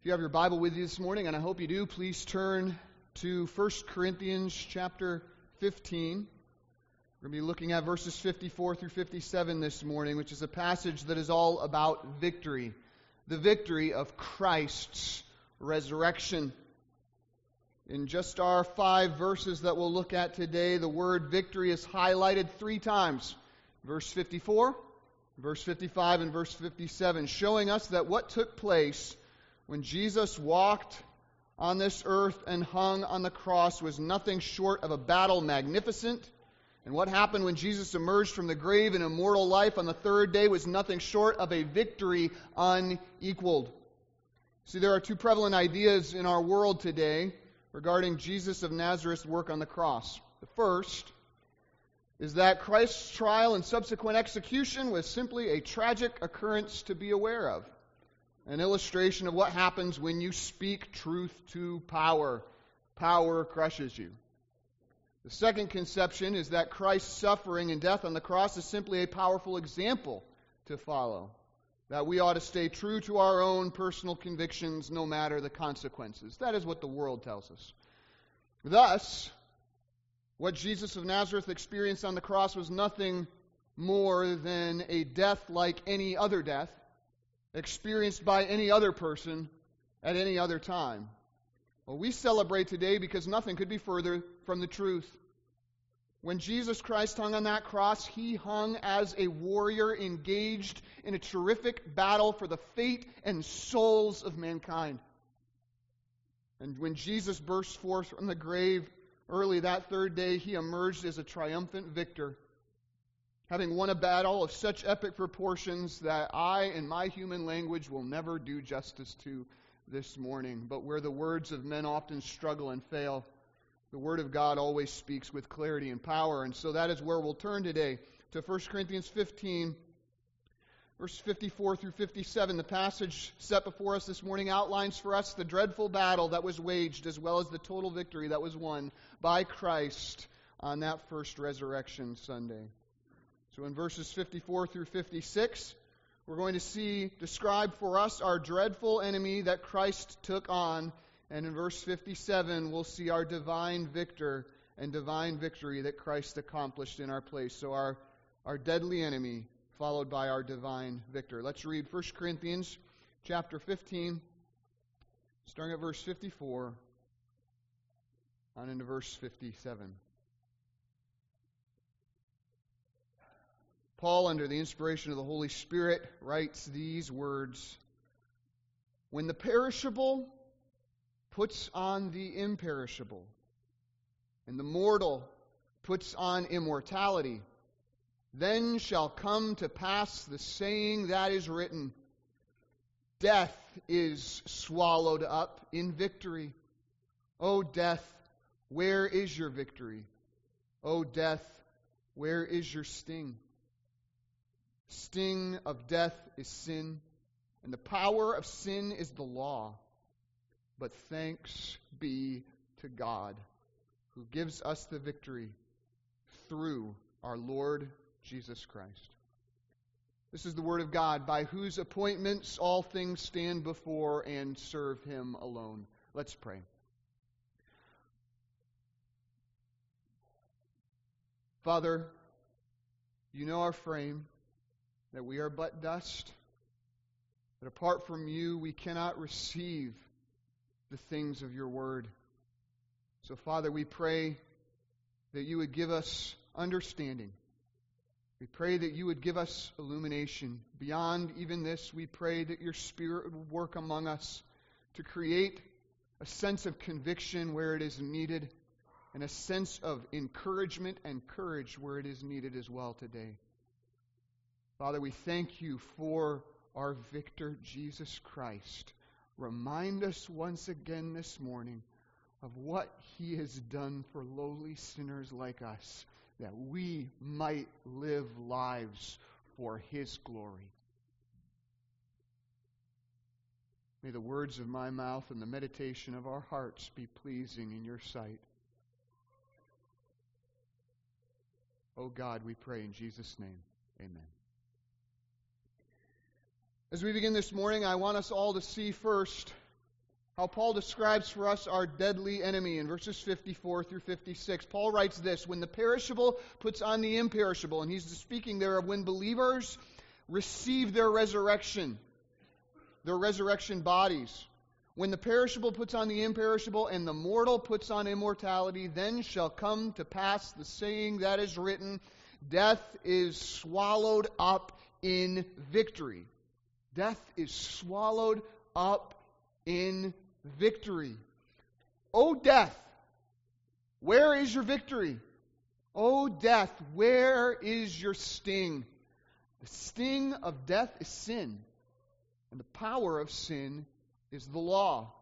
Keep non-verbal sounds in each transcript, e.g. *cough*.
If you have your Bible with you this morning, and I hope you do, please turn to 1 Corinthians chapter 15. We're going to be looking at verses 54 through 57 this morning, which is a passage that is all about victory. The victory of Christ's resurrection. In just our five verses that we'll look at today, the word victory is highlighted three times. Verse 54, verse 55, and verse 57, showing us that what took place when Jesus walked on this earth and hung on the cross was nothing short of a battle magnificent. And what happened when Jesus emerged from the grave in immortal life on the third day was nothing short of a victory unequaled. See, there are two prevalent ideas in our world today regarding Jesus of Nazareth's work on the cross. The first is that Christ's trial and subsequent execution was simply a tragic occurrence to be aware of an illustration of what happens when you speak truth to power. Power crushes you. The second conception is that Christ's suffering and death on the cross is simply a powerful example to follow. That we ought to stay true to our own personal convictions no matter the consequences. That is what the world tells us. Thus, what Jesus of Nazareth experienced on the cross was nothing more than a death like any other death experienced by any other person at any other time. Well, we celebrate today because nothing could be further from the truth. When Jesus Christ hung on that cross, he hung as a warrior engaged in a terrific battle for the fate and souls of mankind. And when Jesus burst forth from the grave early that third day, he emerged as a triumphant victor having won a battle of such epic proportions that I, in my human language, will never do justice to this morning. But where the words of men often struggle and fail, the Word of God always speaks with clarity and power. And so that is where we'll turn today to 1 Corinthians 15, verse 54 through 57. The passage set before us this morning outlines for us the dreadful battle that was waged, as well as the total victory that was won by Christ on that first resurrection Sunday. So in verses 54 through 56, we're going to see described for us our dreadful enemy that Christ took on. And in verse 57, we'll see our divine victor and divine victory that Christ accomplished in our place. So our, our deadly enemy followed by our divine victor. Let's read 1 Corinthians chapter 15, starting at verse 54 on into verse 57. Paul, under the inspiration of the Holy Spirit, writes these words When the perishable puts on the imperishable, and the mortal puts on immortality, then shall come to pass the saying that is written Death is swallowed up in victory. O death, where is your victory? O death, where is your sting? Sting of death is sin, and the power of sin is the law. But thanks be to God who gives us the victory through our Lord Jesus Christ. This is the Word of God, by whose appointments all things stand before and serve Him alone. Let's pray. Father, you know our frame that we are but dust, that apart from you we cannot receive the things of your word. So, Father, we pray that you would give us understanding. We pray that you would give us illumination. Beyond even this, we pray that your Spirit would work among us to create a sense of conviction where it is needed and a sense of encouragement and courage where it is needed as well today. Father, we thank you for our victor, Jesus Christ. Remind us once again this morning of what he has done for lowly sinners like us, that we might live lives for his glory. May the words of my mouth and the meditation of our hearts be pleasing in your sight. O oh God, we pray in Jesus' name. Amen. As we begin this morning, I want us all to see first how Paul describes for us our deadly enemy in verses 54 through 56. Paul writes this When the perishable puts on the imperishable, and he's speaking there of when believers receive their resurrection, their resurrection bodies. When the perishable puts on the imperishable, and the mortal puts on immortality, then shall come to pass the saying that is written Death is swallowed up in victory. Death is swallowed up in victory. O death, where is your victory? O death, where is your sting? The sting of death is sin, and the power of sin is the law.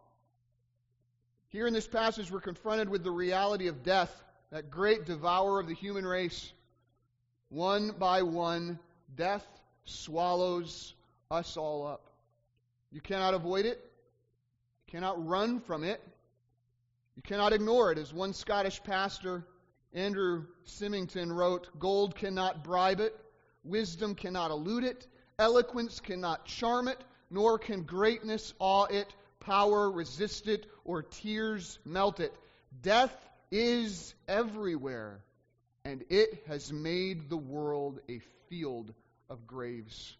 Here in this passage, we're confronted with the reality of death, that great devourer of the human race. One by one, death swallows us all up. You cannot avoid it You cannot run from it. You cannot ignore it. As one Scottish pastor, Andrew Symington, wrote Gold cannot bribe it, wisdom cannot elude it, eloquence cannot charm it, nor can greatness awe it, power resist it, or tears melt it. Death is everywhere, and it has made the world a field of graves.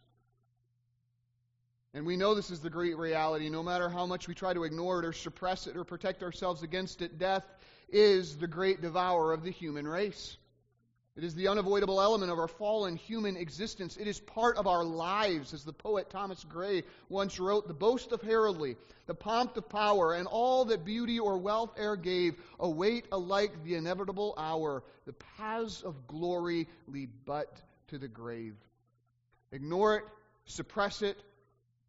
And we know this is the great reality. No matter how much we try to ignore it or suppress it or protect ourselves against it, death is the great devourer of the human race. It is the unavoidable element of our fallen human existence. It is part of our lives, as the poet Thomas Gray once wrote The boast of heraldry, the pomp of power, and all that beauty or wealth e'er gave await alike the inevitable hour. The paths of glory lead but to the grave. Ignore it, suppress it,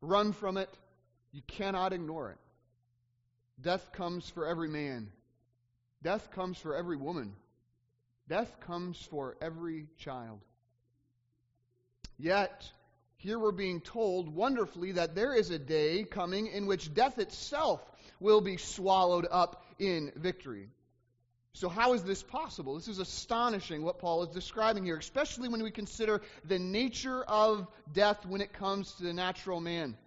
run from it. You cannot ignore it. Death comes for every man, death comes for every woman, death comes for every child. Yet, here we're being told wonderfully that there is a day coming in which death itself will be swallowed up in victory. So, how is this possible? This is astonishing what Paul is describing here, especially when we consider the nature of death when it comes to the natural man.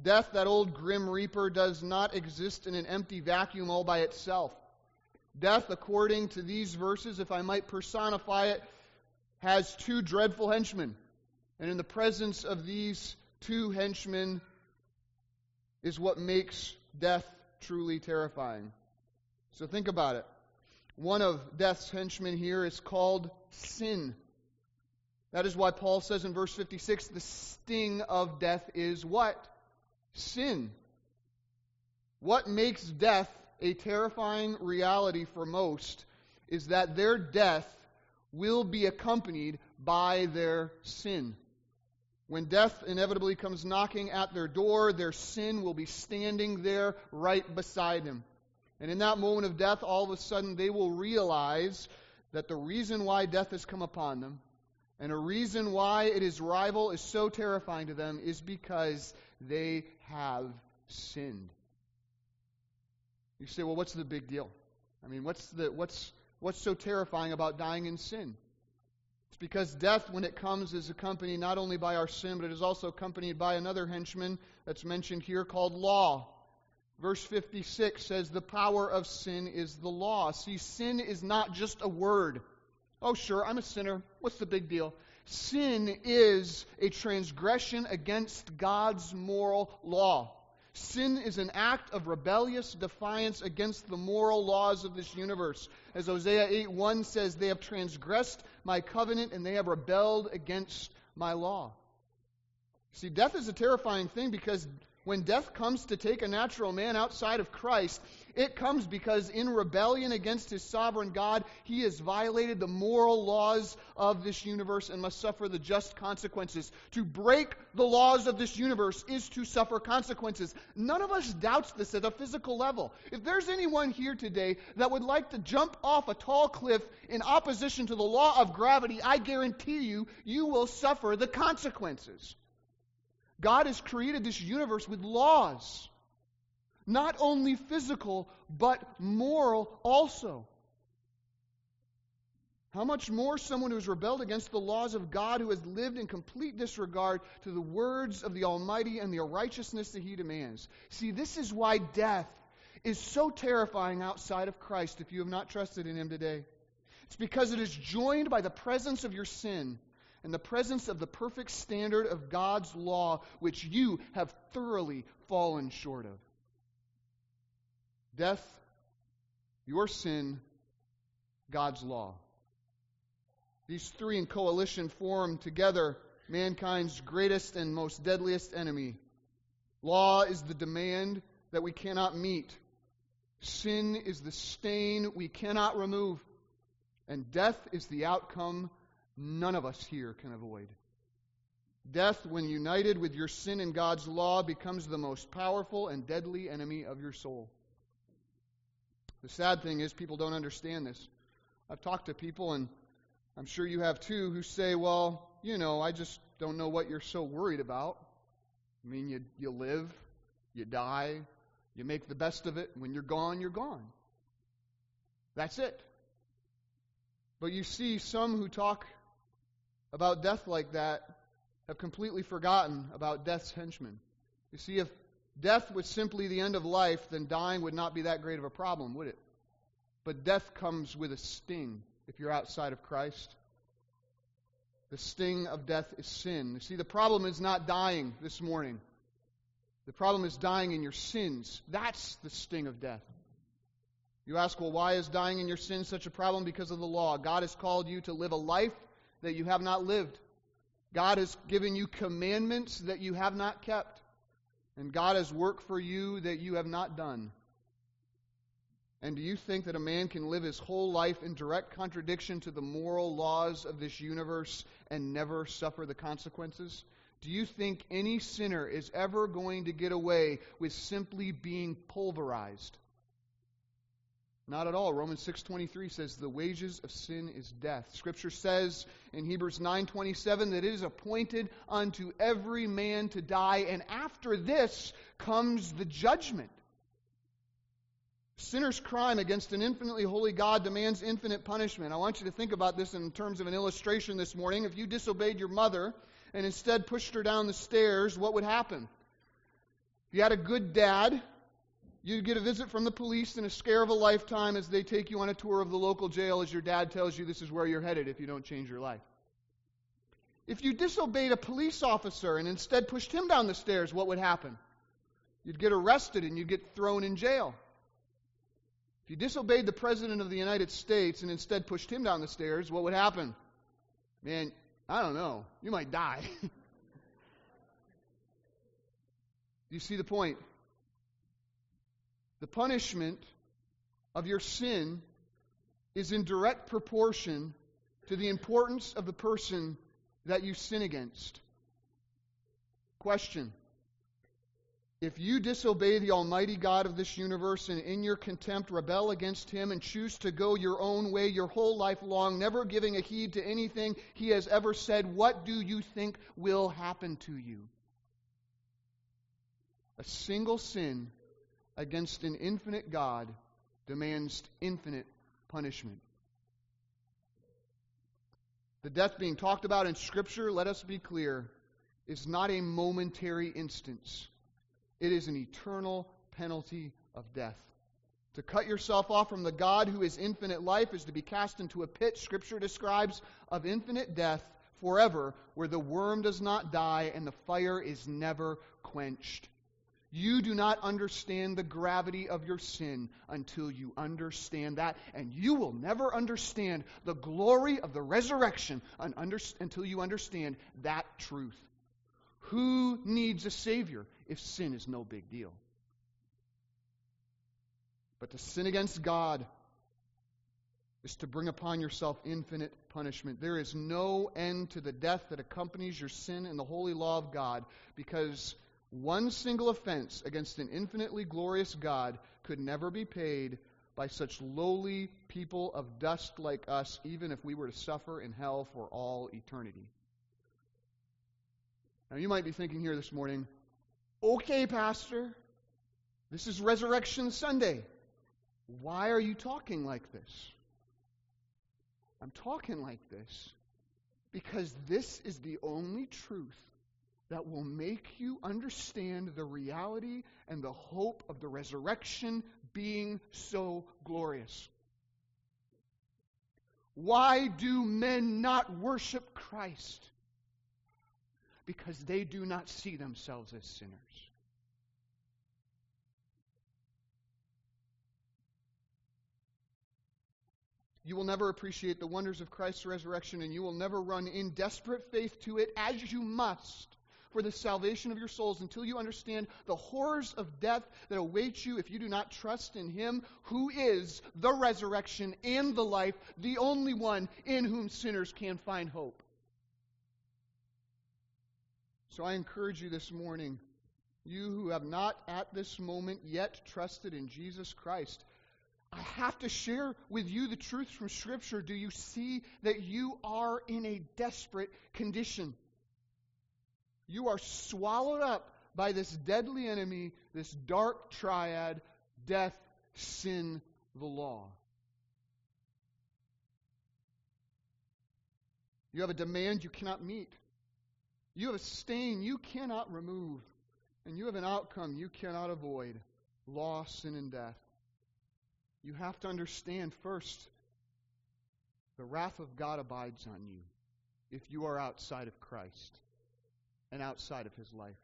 Death, that old grim reaper, does not exist in an empty vacuum all by itself. Death, according to these verses, if I might personify it, has two dreadful henchmen. And in the presence of these two henchmen is what makes death truly terrifying. So think about it. One of death's henchmen here is called sin. That is why Paul says in verse 56 the sting of death is what? Sin. What makes death a terrifying reality for most is that their death will be accompanied by their sin. When death inevitably comes knocking at their door, their sin will be standing there right beside them. And in that moment of death, all of a sudden they will realize that the reason why death has come upon them and a reason why it is rival is so terrifying to them is because they have sinned. You say, well, what's the big deal? I mean, what's, the, what's, what's so terrifying about dying in sin? It's because death, when it comes, is accompanied not only by our sin, but it is also accompanied by another henchman that's mentioned here called law. Verse 56 says, The power of sin is the law. See, sin is not just a word. Oh, sure, I'm a sinner. What's the big deal? Sin is a transgression against God's moral law. Sin is an act of rebellious defiance against the moral laws of this universe. As Hosea 8 1 says, They have transgressed my covenant and they have rebelled against my law. See, death is a terrifying thing because when death comes to take a natural man outside of Christ, it comes because in rebellion against his sovereign God, he has violated the moral laws of this universe and must suffer the just consequences. To break the laws of this universe is to suffer consequences. None of us doubts this at a physical level. If there's anyone here today that would like to jump off a tall cliff in opposition to the law of gravity, I guarantee you, you will suffer the consequences. God has created this universe with laws, not only physical, but moral also. How much more someone who has rebelled against the laws of God, who has lived in complete disregard to the words of the Almighty and the righteousness that He demands? See, this is why death is so terrifying outside of Christ if you have not trusted in Him today. It's because it is joined by the presence of your sin and the presence of the perfect standard of God's law, which you have thoroughly fallen short of. Death, your sin, God's law. These three in coalition form together mankind's greatest and most deadliest enemy. Law is the demand that we cannot meet. Sin is the stain we cannot remove. And death is the outcome none of us here can avoid. Death, when united with your sin and God's law, becomes the most powerful and deadly enemy of your soul. The sad thing is, people don't understand this. I've talked to people, and I'm sure you have too, who say, well, you know, I just don't know what you're so worried about. I mean, you, you live, you die, you make the best of it. When you're gone, you're gone. That's it. But you see, some who talk about death like that have completely forgotten about death's henchmen. You see, if death was simply the end of life, then dying would not be that great of a problem, would it? But death comes with a sting if you're outside of Christ. The sting of death is sin. You see, the problem is not dying this morning. The problem is dying in your sins. That's the sting of death. You ask, well, why is dying in your sins such a problem? Because of the law. God has called you to live a life that you have not lived. God has given you commandments that you have not kept. And God has work for you that you have not done. And do you think that a man can live his whole life in direct contradiction to the moral laws of this universe and never suffer the consequences? Do you think any sinner is ever going to get away with simply being pulverized? Not at all. Romans 6:23 says the wages of sin is death. Scripture says in Hebrews 9:27 that it is appointed unto every man to die and after this comes the judgment. Sinner's crime against an infinitely holy God demands infinite punishment. I want you to think about this in terms of an illustration this morning. If you disobeyed your mother and instead pushed her down the stairs, what would happen? You had a good dad, you'd get a visit from the police and a scare of a lifetime as they take you on a tour of the local jail as your dad tells you this is where you're headed if you don't change your life. If you disobeyed a police officer and instead pushed him down the stairs, what would happen? You'd get arrested and you'd get thrown in jail. If you disobeyed the President of the United States and instead pushed him down the stairs, what would happen? Man, I don't know. You might die. Do *laughs* you see the point? The punishment of your sin is in direct proportion to the importance of the person that you sin against. Question if you disobey the Almighty God of this universe and in your contempt rebel against Him and choose to go your own way your whole life long, never giving a heed to anything He has ever said, what do you think will happen to you? A single sin against an infinite God demands infinite punishment. The death being talked about in Scripture, let us be clear, is not a momentary instance. It is an eternal penalty of death. To cut yourself off from the God who is infinite life is to be cast into a pit, Scripture describes, of infinite death forever, where the worm does not die and the fire is never quenched. You do not understand the gravity of your sin until you understand that, and you will never understand the glory of the resurrection until you understand that truth. Who needs a Savior if sin is no big deal? But to sin against God is to bring upon yourself infinite punishment. There is no end to the death that accompanies your sin in the holy law of God because one single offense against an infinitely glorious God could never be paid by such lowly people of dust like us, even if we were to suffer in hell for all eternity. Now, you might be thinking here this morning, okay, Pastor, this is Resurrection Sunday. Why are you talking like this? I'm talking like this because this is the only truth that will make you understand the reality and the hope of the resurrection being so glorious. Why do men not worship Christ? Because they do not see themselves as sinners. You will never appreciate the wonders of Christ's resurrection, and you will never run in desperate faith to it as you must for the salvation of your souls until you understand the horrors of death that await you if you do not trust in Him who is the resurrection and the life, the only one in whom sinners can find hope. So I encourage you this morning, you who have not at this moment yet trusted in Jesus Christ, I have to share with you the truth from Scripture. Do you see that you are in a desperate condition? You are swallowed up by this deadly enemy, this dark triad death, sin, the law. You have a demand you cannot meet. You have a stain you cannot remove. And you have an outcome you cannot avoid loss, sin, and death you have to understand first the wrath of God abides on you if you are outside of Christ and outside of his life.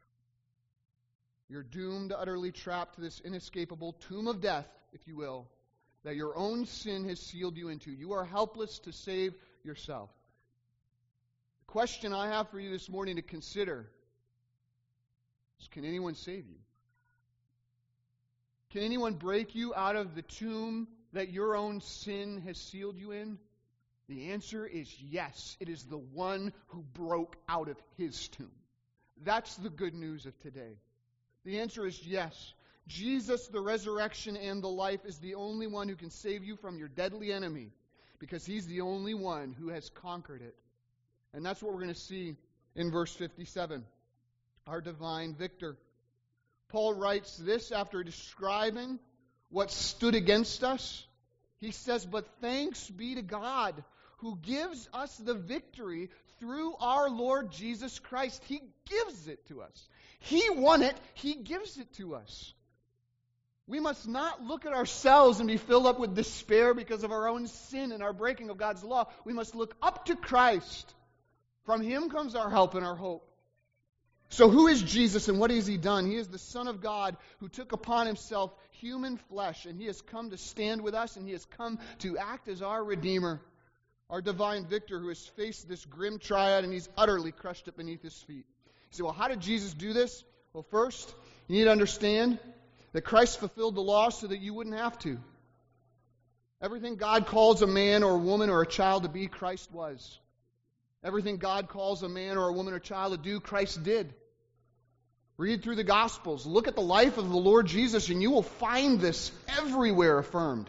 You're doomed, utterly trapped to this inescapable tomb of death, if you will, that your own sin has sealed you into. You are helpless to save yourself. The question I have for you this morning to consider is can anyone save you? Can anyone break you out of the tomb that your own sin has sealed you in? The answer is yes. It is the one who broke out of his tomb. That's the good news of today. The answer is yes. Jesus, the resurrection and the life, is the only one who can save you from your deadly enemy because he's the only one who has conquered it. And that's what we're going to see in verse 57. Our divine victor. Paul writes this after describing what stood against us. He says, But thanks be to God who gives us the victory through our Lord Jesus Christ. He gives it to us. He won it, He gives it to us. We must not look at ourselves and be filled up with despair because of our own sin and our breaking of God's law. We must look up to Christ. From Him comes our help and our hope. So, who is Jesus and what has he done? He is the Son of God who took upon himself human flesh, and he has come to stand with us, and he has come to act as our Redeemer, our divine victor who has faced this grim triad, and he's utterly crushed it beneath his feet. You say, well, how did Jesus do this? Well, first, you need to understand that Christ fulfilled the law so that you wouldn't have to. Everything God calls a man or a woman or a child to be, Christ was. Everything God calls a man or a woman or a child to do, Christ did. Read through the Gospels. Look at the life of the Lord Jesus, and you will find this everywhere affirmed.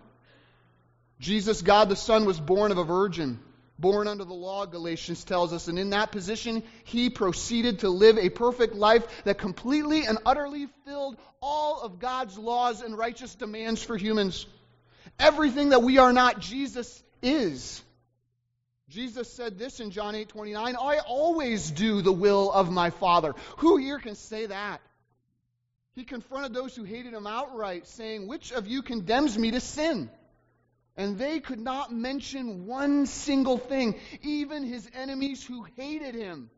Jesus, God the Son, was born of a virgin, born under the law, Galatians tells us, and in that position, he proceeded to live a perfect life that completely and utterly filled all of God's laws and righteous demands for humans. Everything that we are not, Jesus is. Jesus said this in John 8 29 I always do the will of my Father. Who here can say that? He confronted those who hated him outright, saying, Which of you condemns me to sin? And they could not mention one single thing. Even his enemies who hated him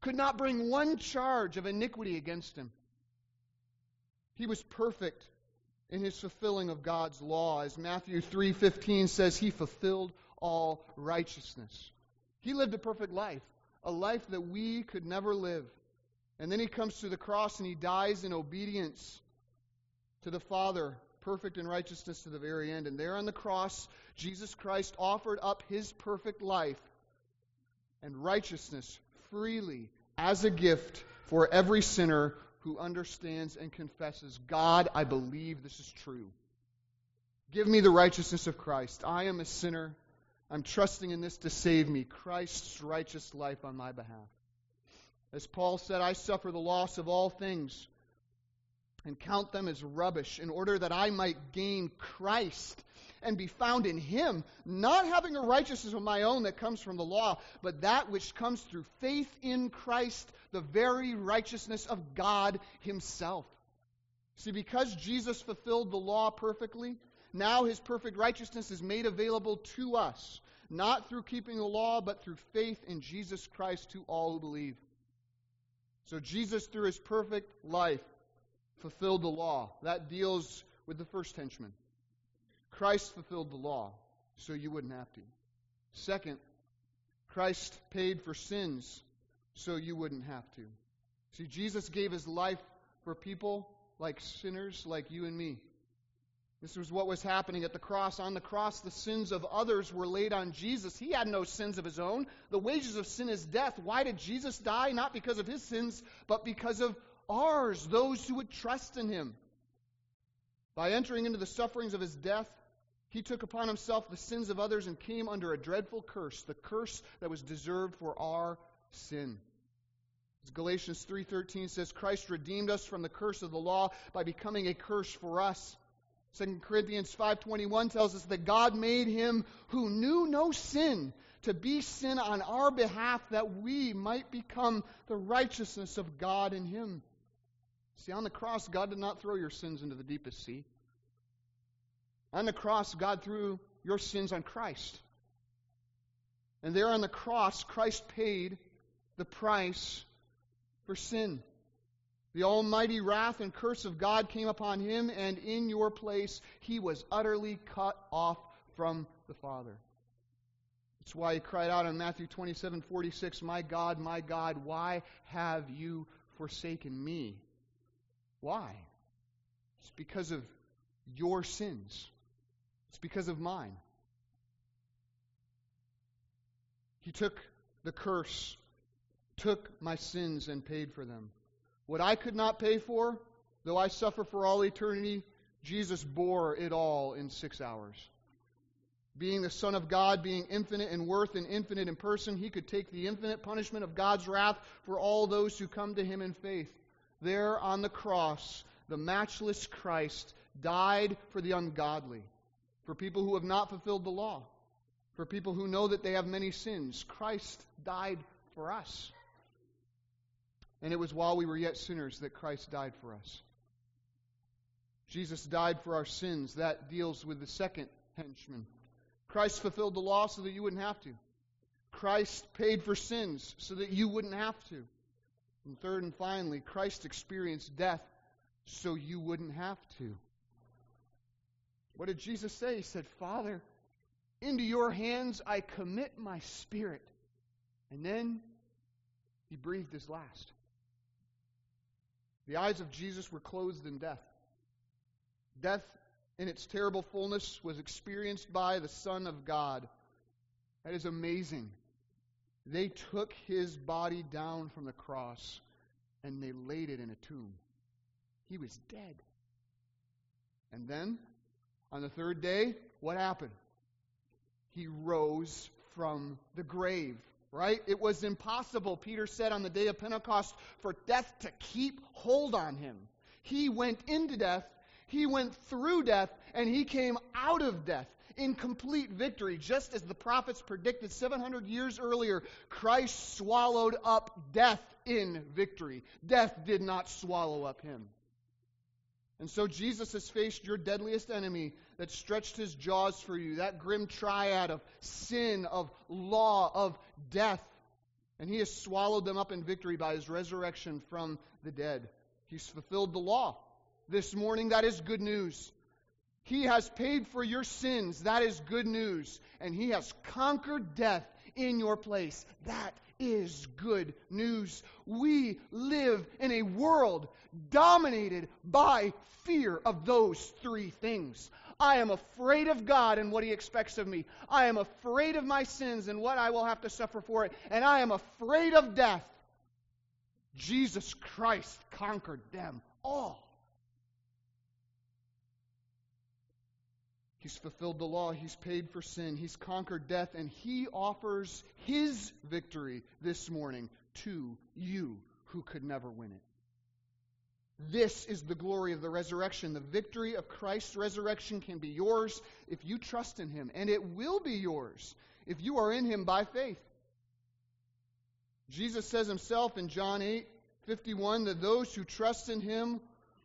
could not bring one charge of iniquity against him. He was perfect in his fulfilling of God's law. As Matthew 3:15 says, he fulfilled all righteousness. He lived a perfect life, a life that we could never live. And then he comes to the cross and he dies in obedience to the Father, perfect in righteousness to the very end. And there on the cross, Jesus Christ offered up his perfect life and righteousness freely as a gift for every sinner who understands and confesses God, I believe this is true. Give me the righteousness of Christ. I am a sinner. I'm trusting in this to save me, Christ's righteous life on my behalf. As Paul said, I suffer the loss of all things and count them as rubbish in order that I might gain Christ and be found in him, not having a righteousness of my own that comes from the law, but that which comes through faith in Christ, the very righteousness of God himself. See, because Jesus fulfilled the law perfectly, now his perfect righteousness is made available to us, not through keeping the law, but through faith in Jesus Christ to all who believe. So Jesus, through his perfect life, fulfilled the law. That deals with the first henchman. Christ fulfilled the law, so you wouldn't have to. Second, Christ paid for sins, so you wouldn't have to. See, Jesus gave his life for people like sinners like you and me. This was what was happening at the cross. On the cross, the sins of others were laid on Jesus. He had no sins of his own. The wages of sin is death. Why did Jesus die? Not because of his sins, but because of ours, those who would trust in him. By entering into the sufferings of his death, he took upon himself the sins of others and came under a dreadful curse, the curse that was deserved for our sin. As Galatians 3:13 says Christ redeemed us from the curse of the law by becoming a curse for us. 2 Corinthians 5:21 tells us that God made him who knew no sin to be sin on our behalf that we might become the righteousness of God in him. See, on the cross, God did not throw your sins into the deepest sea. On the cross, God threw your sins on Christ. And there on the cross, Christ paid the price for sin. The almighty wrath and curse of God came upon him, and in your place, he was utterly cut off from the Father. That's why he cried out in Matthew 27 46, My God, my God, why have you forsaken me? Why? It's because of your sins. It's because of mine. He took the curse, took my sins, and paid for them. What I could not pay for, though I suffer for all eternity, Jesus bore it all in six hours. Being the Son of God, being infinite in worth and infinite in person, he could take the infinite punishment of God's wrath for all those who come to him in faith. There on the cross, the matchless Christ died for the ungodly for people who have not fulfilled the law, for people who know that they have many sins. Christ died for us. And it was while we were yet sinners that Christ died for us. Jesus died for our sins. That deals with the second henchman. Christ fulfilled the law so that you wouldn't have to. Christ paid for sins so that you wouldn't have to. And third and finally, Christ experienced death so you wouldn't have to. What did Jesus say? He said, Father, into your hands I commit my spirit. And then he breathed his last. The eyes of Jesus were closed in death. Death in its terrible fullness was experienced by the Son of God. That is amazing. They took his body down from the cross and they laid it in a tomb. He was dead. And then on the third day, what happened? He rose from the grave, right? It was impossible, Peter said on the day of Pentecost, for death to keep hold on him. He went into death, he went through death, and he came out of death in complete victory. Just as the prophets predicted 700 years earlier, Christ swallowed up death in victory. Death did not swallow up him. And so Jesus has faced your deadliest enemy that stretched his jaws for you, that grim triad of sin, of law, of death. And he has swallowed them up in victory by his resurrection from the dead. He's fulfilled the law. This morning, that is good news. He has paid for your sins. That is good news. And he has conquered death in your place. That is good news. We live in a world dominated by fear of those three things. I am afraid of God and what He expects of me. I am afraid of my sins and what I will have to suffer for it. And I am afraid of death. Jesus Christ conquered them all. He's fulfilled the law. He's paid for sin. He's conquered death. And He offers His victory this morning to you who could never win it. This is the glory of the resurrection. The victory of Christ's resurrection can be yours if you trust in him, and it will be yours if you are in him by faith. Jesus says himself in John 8 51 that those who trust in him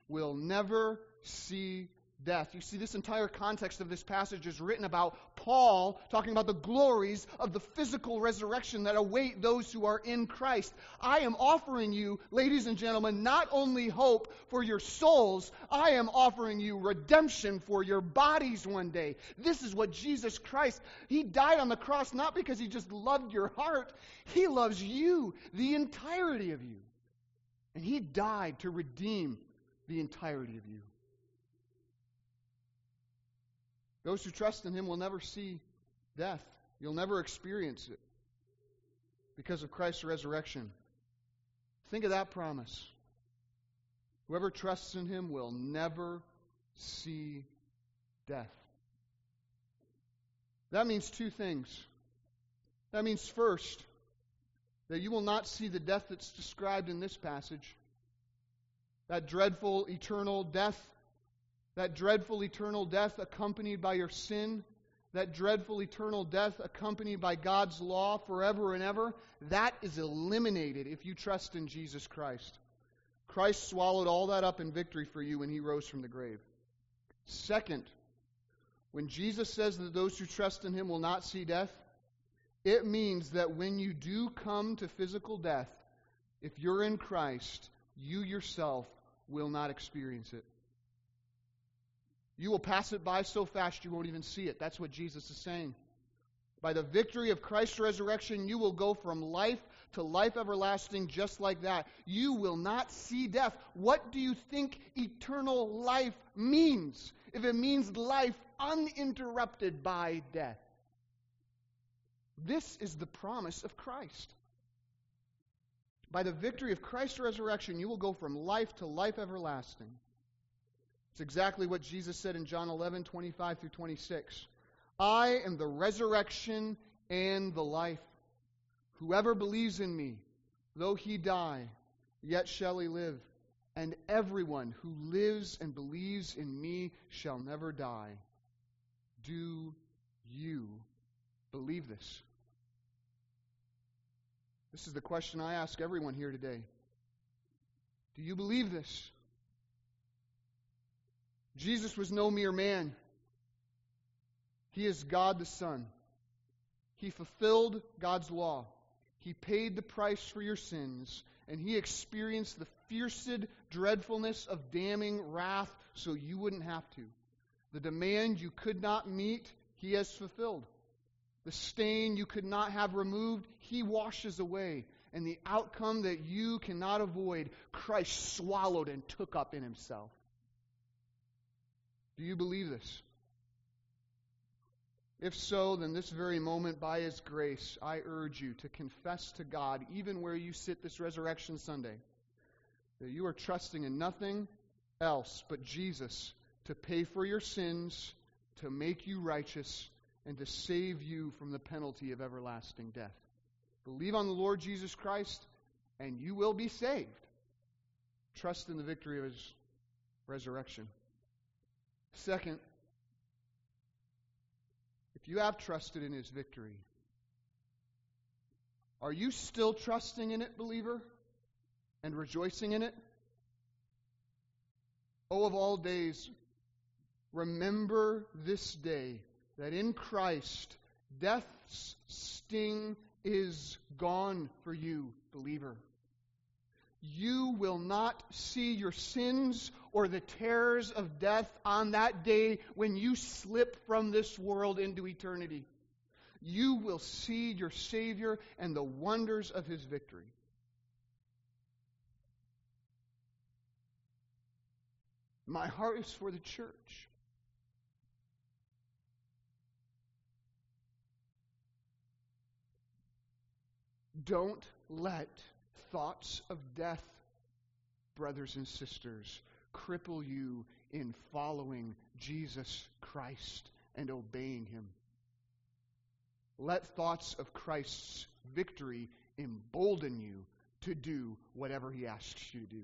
will never see death. You see, this entire context of this passage is written about Paul talking about the glories of the physical resurrection that await those who are in Christ. I am offering you, ladies and gentlemen, not only hope for your souls, I am offering you redemption for your bodies one day. This is what Jesus Christ, He died on the cross not because He just loved your heart, He loves you, the entirety of you. And He died to redeem the entirety of you. Those who trust in Him will never see death. You'll never experience it because of Christ's resurrection. Think of that promise. Whoever trusts in Him will never see death. That means two things. That means, first, that you will not see the death that's described in this passage that dreadful eternal death that dreadful eternal death accompanied by your sin, that dreadful eternal death accompanied by God's law forever and ever, that is eliminated if you trust in Jesus Christ. Christ swallowed all that up in victory for you when he rose from the grave. Second, when Jesus says that those who trust in him will not see death, it means that when you do come to physical death, if you're in Christ, you yourself will not experience it. You will pass it by so fast you won't even see it. That's what Jesus is saying. By the victory of Christ's resurrection, you will go from life to life everlasting just like that. You will not see death. What do you think eternal life means if it means life uninterrupted by death? This is the promise of Christ. By the victory of Christ's resurrection, you will go from life to life everlasting. It's exactly what Jesus said in John 11, 25 through 26. I am the resurrection and the life. Whoever believes in me, though he die, yet shall he live. And everyone who lives and believes in me shall never die. Do you believe this? This is the question I ask everyone here today. Do you believe this? Jesus was no mere man. He is God the Son. He fulfilled God's law. He paid the price for your sins, and he experienced the fierce dreadfulness of damning wrath so you wouldn't have to. The demand you could not meet, he has fulfilled. The stain you could not have removed, he washes away. And the outcome that you cannot avoid, Christ swallowed and took up in himself. Do you believe this? If so, then this very moment, by His grace, I urge you to confess to God, even where you sit this Resurrection Sunday, that you are trusting in nothing else but Jesus to pay for your sins, to make you righteous, and to save you from the penalty of everlasting death. Believe on the Lord Jesus Christ, and you will be saved. Trust in the victory of His resurrection. Second, if you have trusted in his victory, are you still trusting in it, believer, and rejoicing in it? Oh, of all days, remember this day that in Christ death's sting is gone for you, believer you will not see your sins or the terrors of death on that day when you slip from this world into eternity. You will see your Savior and the wonders of his victory. My heart is for the church. Don't let thoughts of death, brothers and sisters, cripple you in following Jesus Christ and obeying Him. Let thoughts of Christ's victory embolden you to do whatever He asks you to do.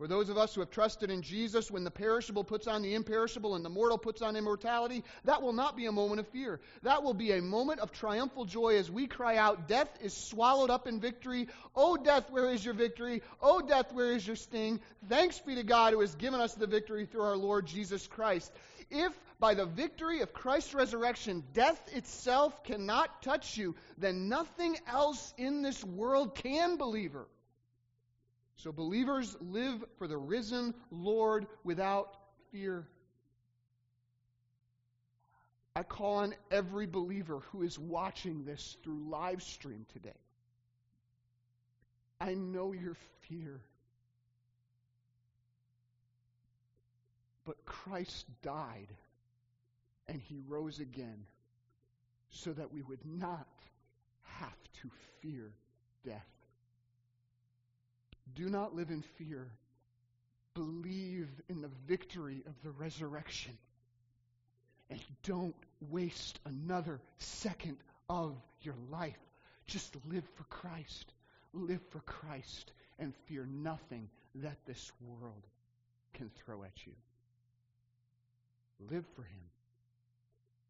For those of us who have trusted in Jesus, when the perishable puts on the imperishable and the mortal puts on immortality, that will not be a moment of fear. That will be a moment of triumphal joy as we cry out, Death is swallowed up in victory. Oh, death, where is your victory? Oh, death, where is your sting? Thanks be to God who has given us the victory through our Lord Jesus Christ. If by the victory of Christ's resurrection, death itself cannot touch you, then nothing else in this world can, believer. So believers live for the risen Lord without fear. I call on every believer who is watching this through live stream today. I know your fear. But Christ died and he rose again so that we would not have to fear death. Do not live in fear. Believe in the victory of the resurrection. And don't waste another second of your life. Just live for Christ. Live for Christ and fear nothing that this world can throw at you. Live for Him.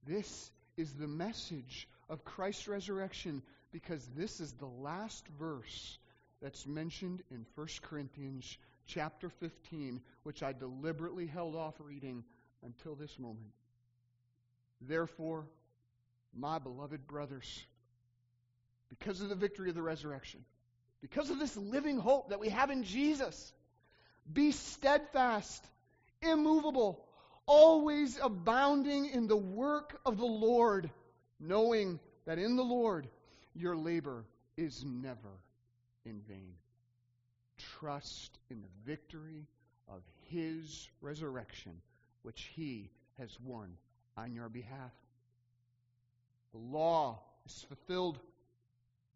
This is the message of Christ's resurrection because this is the last verse that's mentioned in 1 Corinthians chapter 15, which I deliberately held off reading until this moment. Therefore, my beloved brothers, because of the victory of the resurrection, because of this living hope that we have in Jesus, be steadfast, immovable, always abounding in the work of the Lord, knowing that in the Lord your labor is never in vain. Trust in the victory of His resurrection, which He has won on your behalf. The law is fulfilled,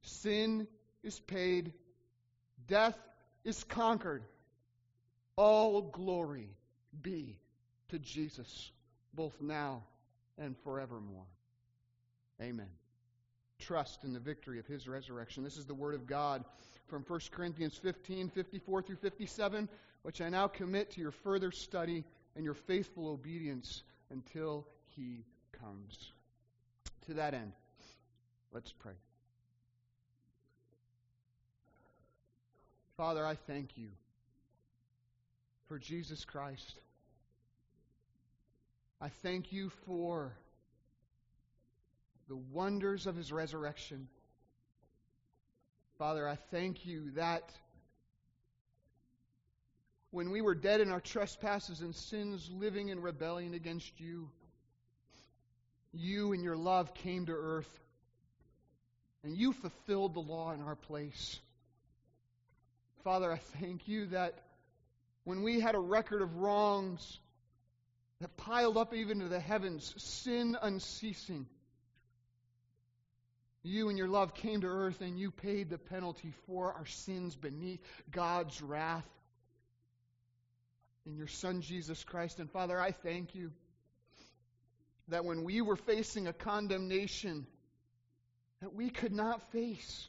sin is paid, death is conquered. All glory be to Jesus, both now and forevermore. Amen trust in the victory of his resurrection. This is the word of God from 1 Corinthians 15, 54 through 57, which I now commit to your further study and your faithful obedience until he comes. To that end, let's pray. Father, I thank you for Jesus Christ. I thank you for the wonders of his resurrection. Father, I thank you that when we were dead in our trespasses and sins, living in rebellion against you, you in your love came to earth and you fulfilled the law in our place. Father, I thank you that when we had a record of wrongs that piled up even to the heavens, sin unceasing, you and your love came to earth and you paid the penalty for our sins beneath God's wrath in your Son Jesus Christ. And Father, I thank you that when we were facing a condemnation that we could not face,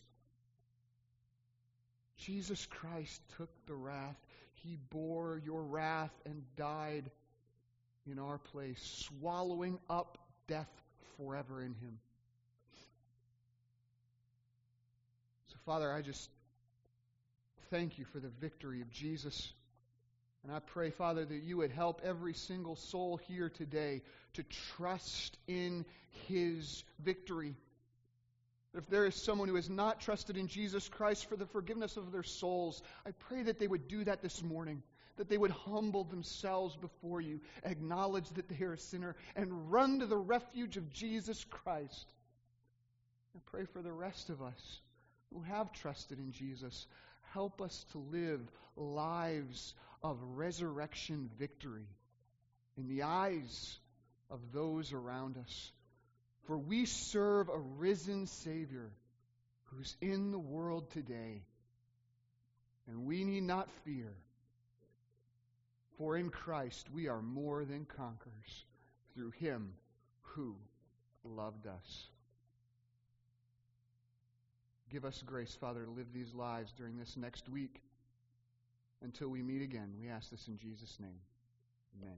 Jesus Christ took the wrath. He bore your wrath and died in our place, swallowing up death forever in him. Father, I just thank you for the victory of Jesus. And I pray, Father, that you would help every single soul here today to trust in his victory. If there is someone who has not trusted in Jesus Christ for the forgiveness of their souls, I pray that they would do that this morning. That they would humble themselves before you, acknowledge that they are a sinner, and run to the refuge of Jesus Christ. I pray for the rest of us who have trusted in Jesus, help us to live lives of resurrection victory in the eyes of those around us. For we serve a risen Savior who's in the world today, and we need not fear. For in Christ we are more than conquerors through him who loved us. Give us grace, Father, to live these lives during this next week until we meet again. We ask this in Jesus' name. Amen.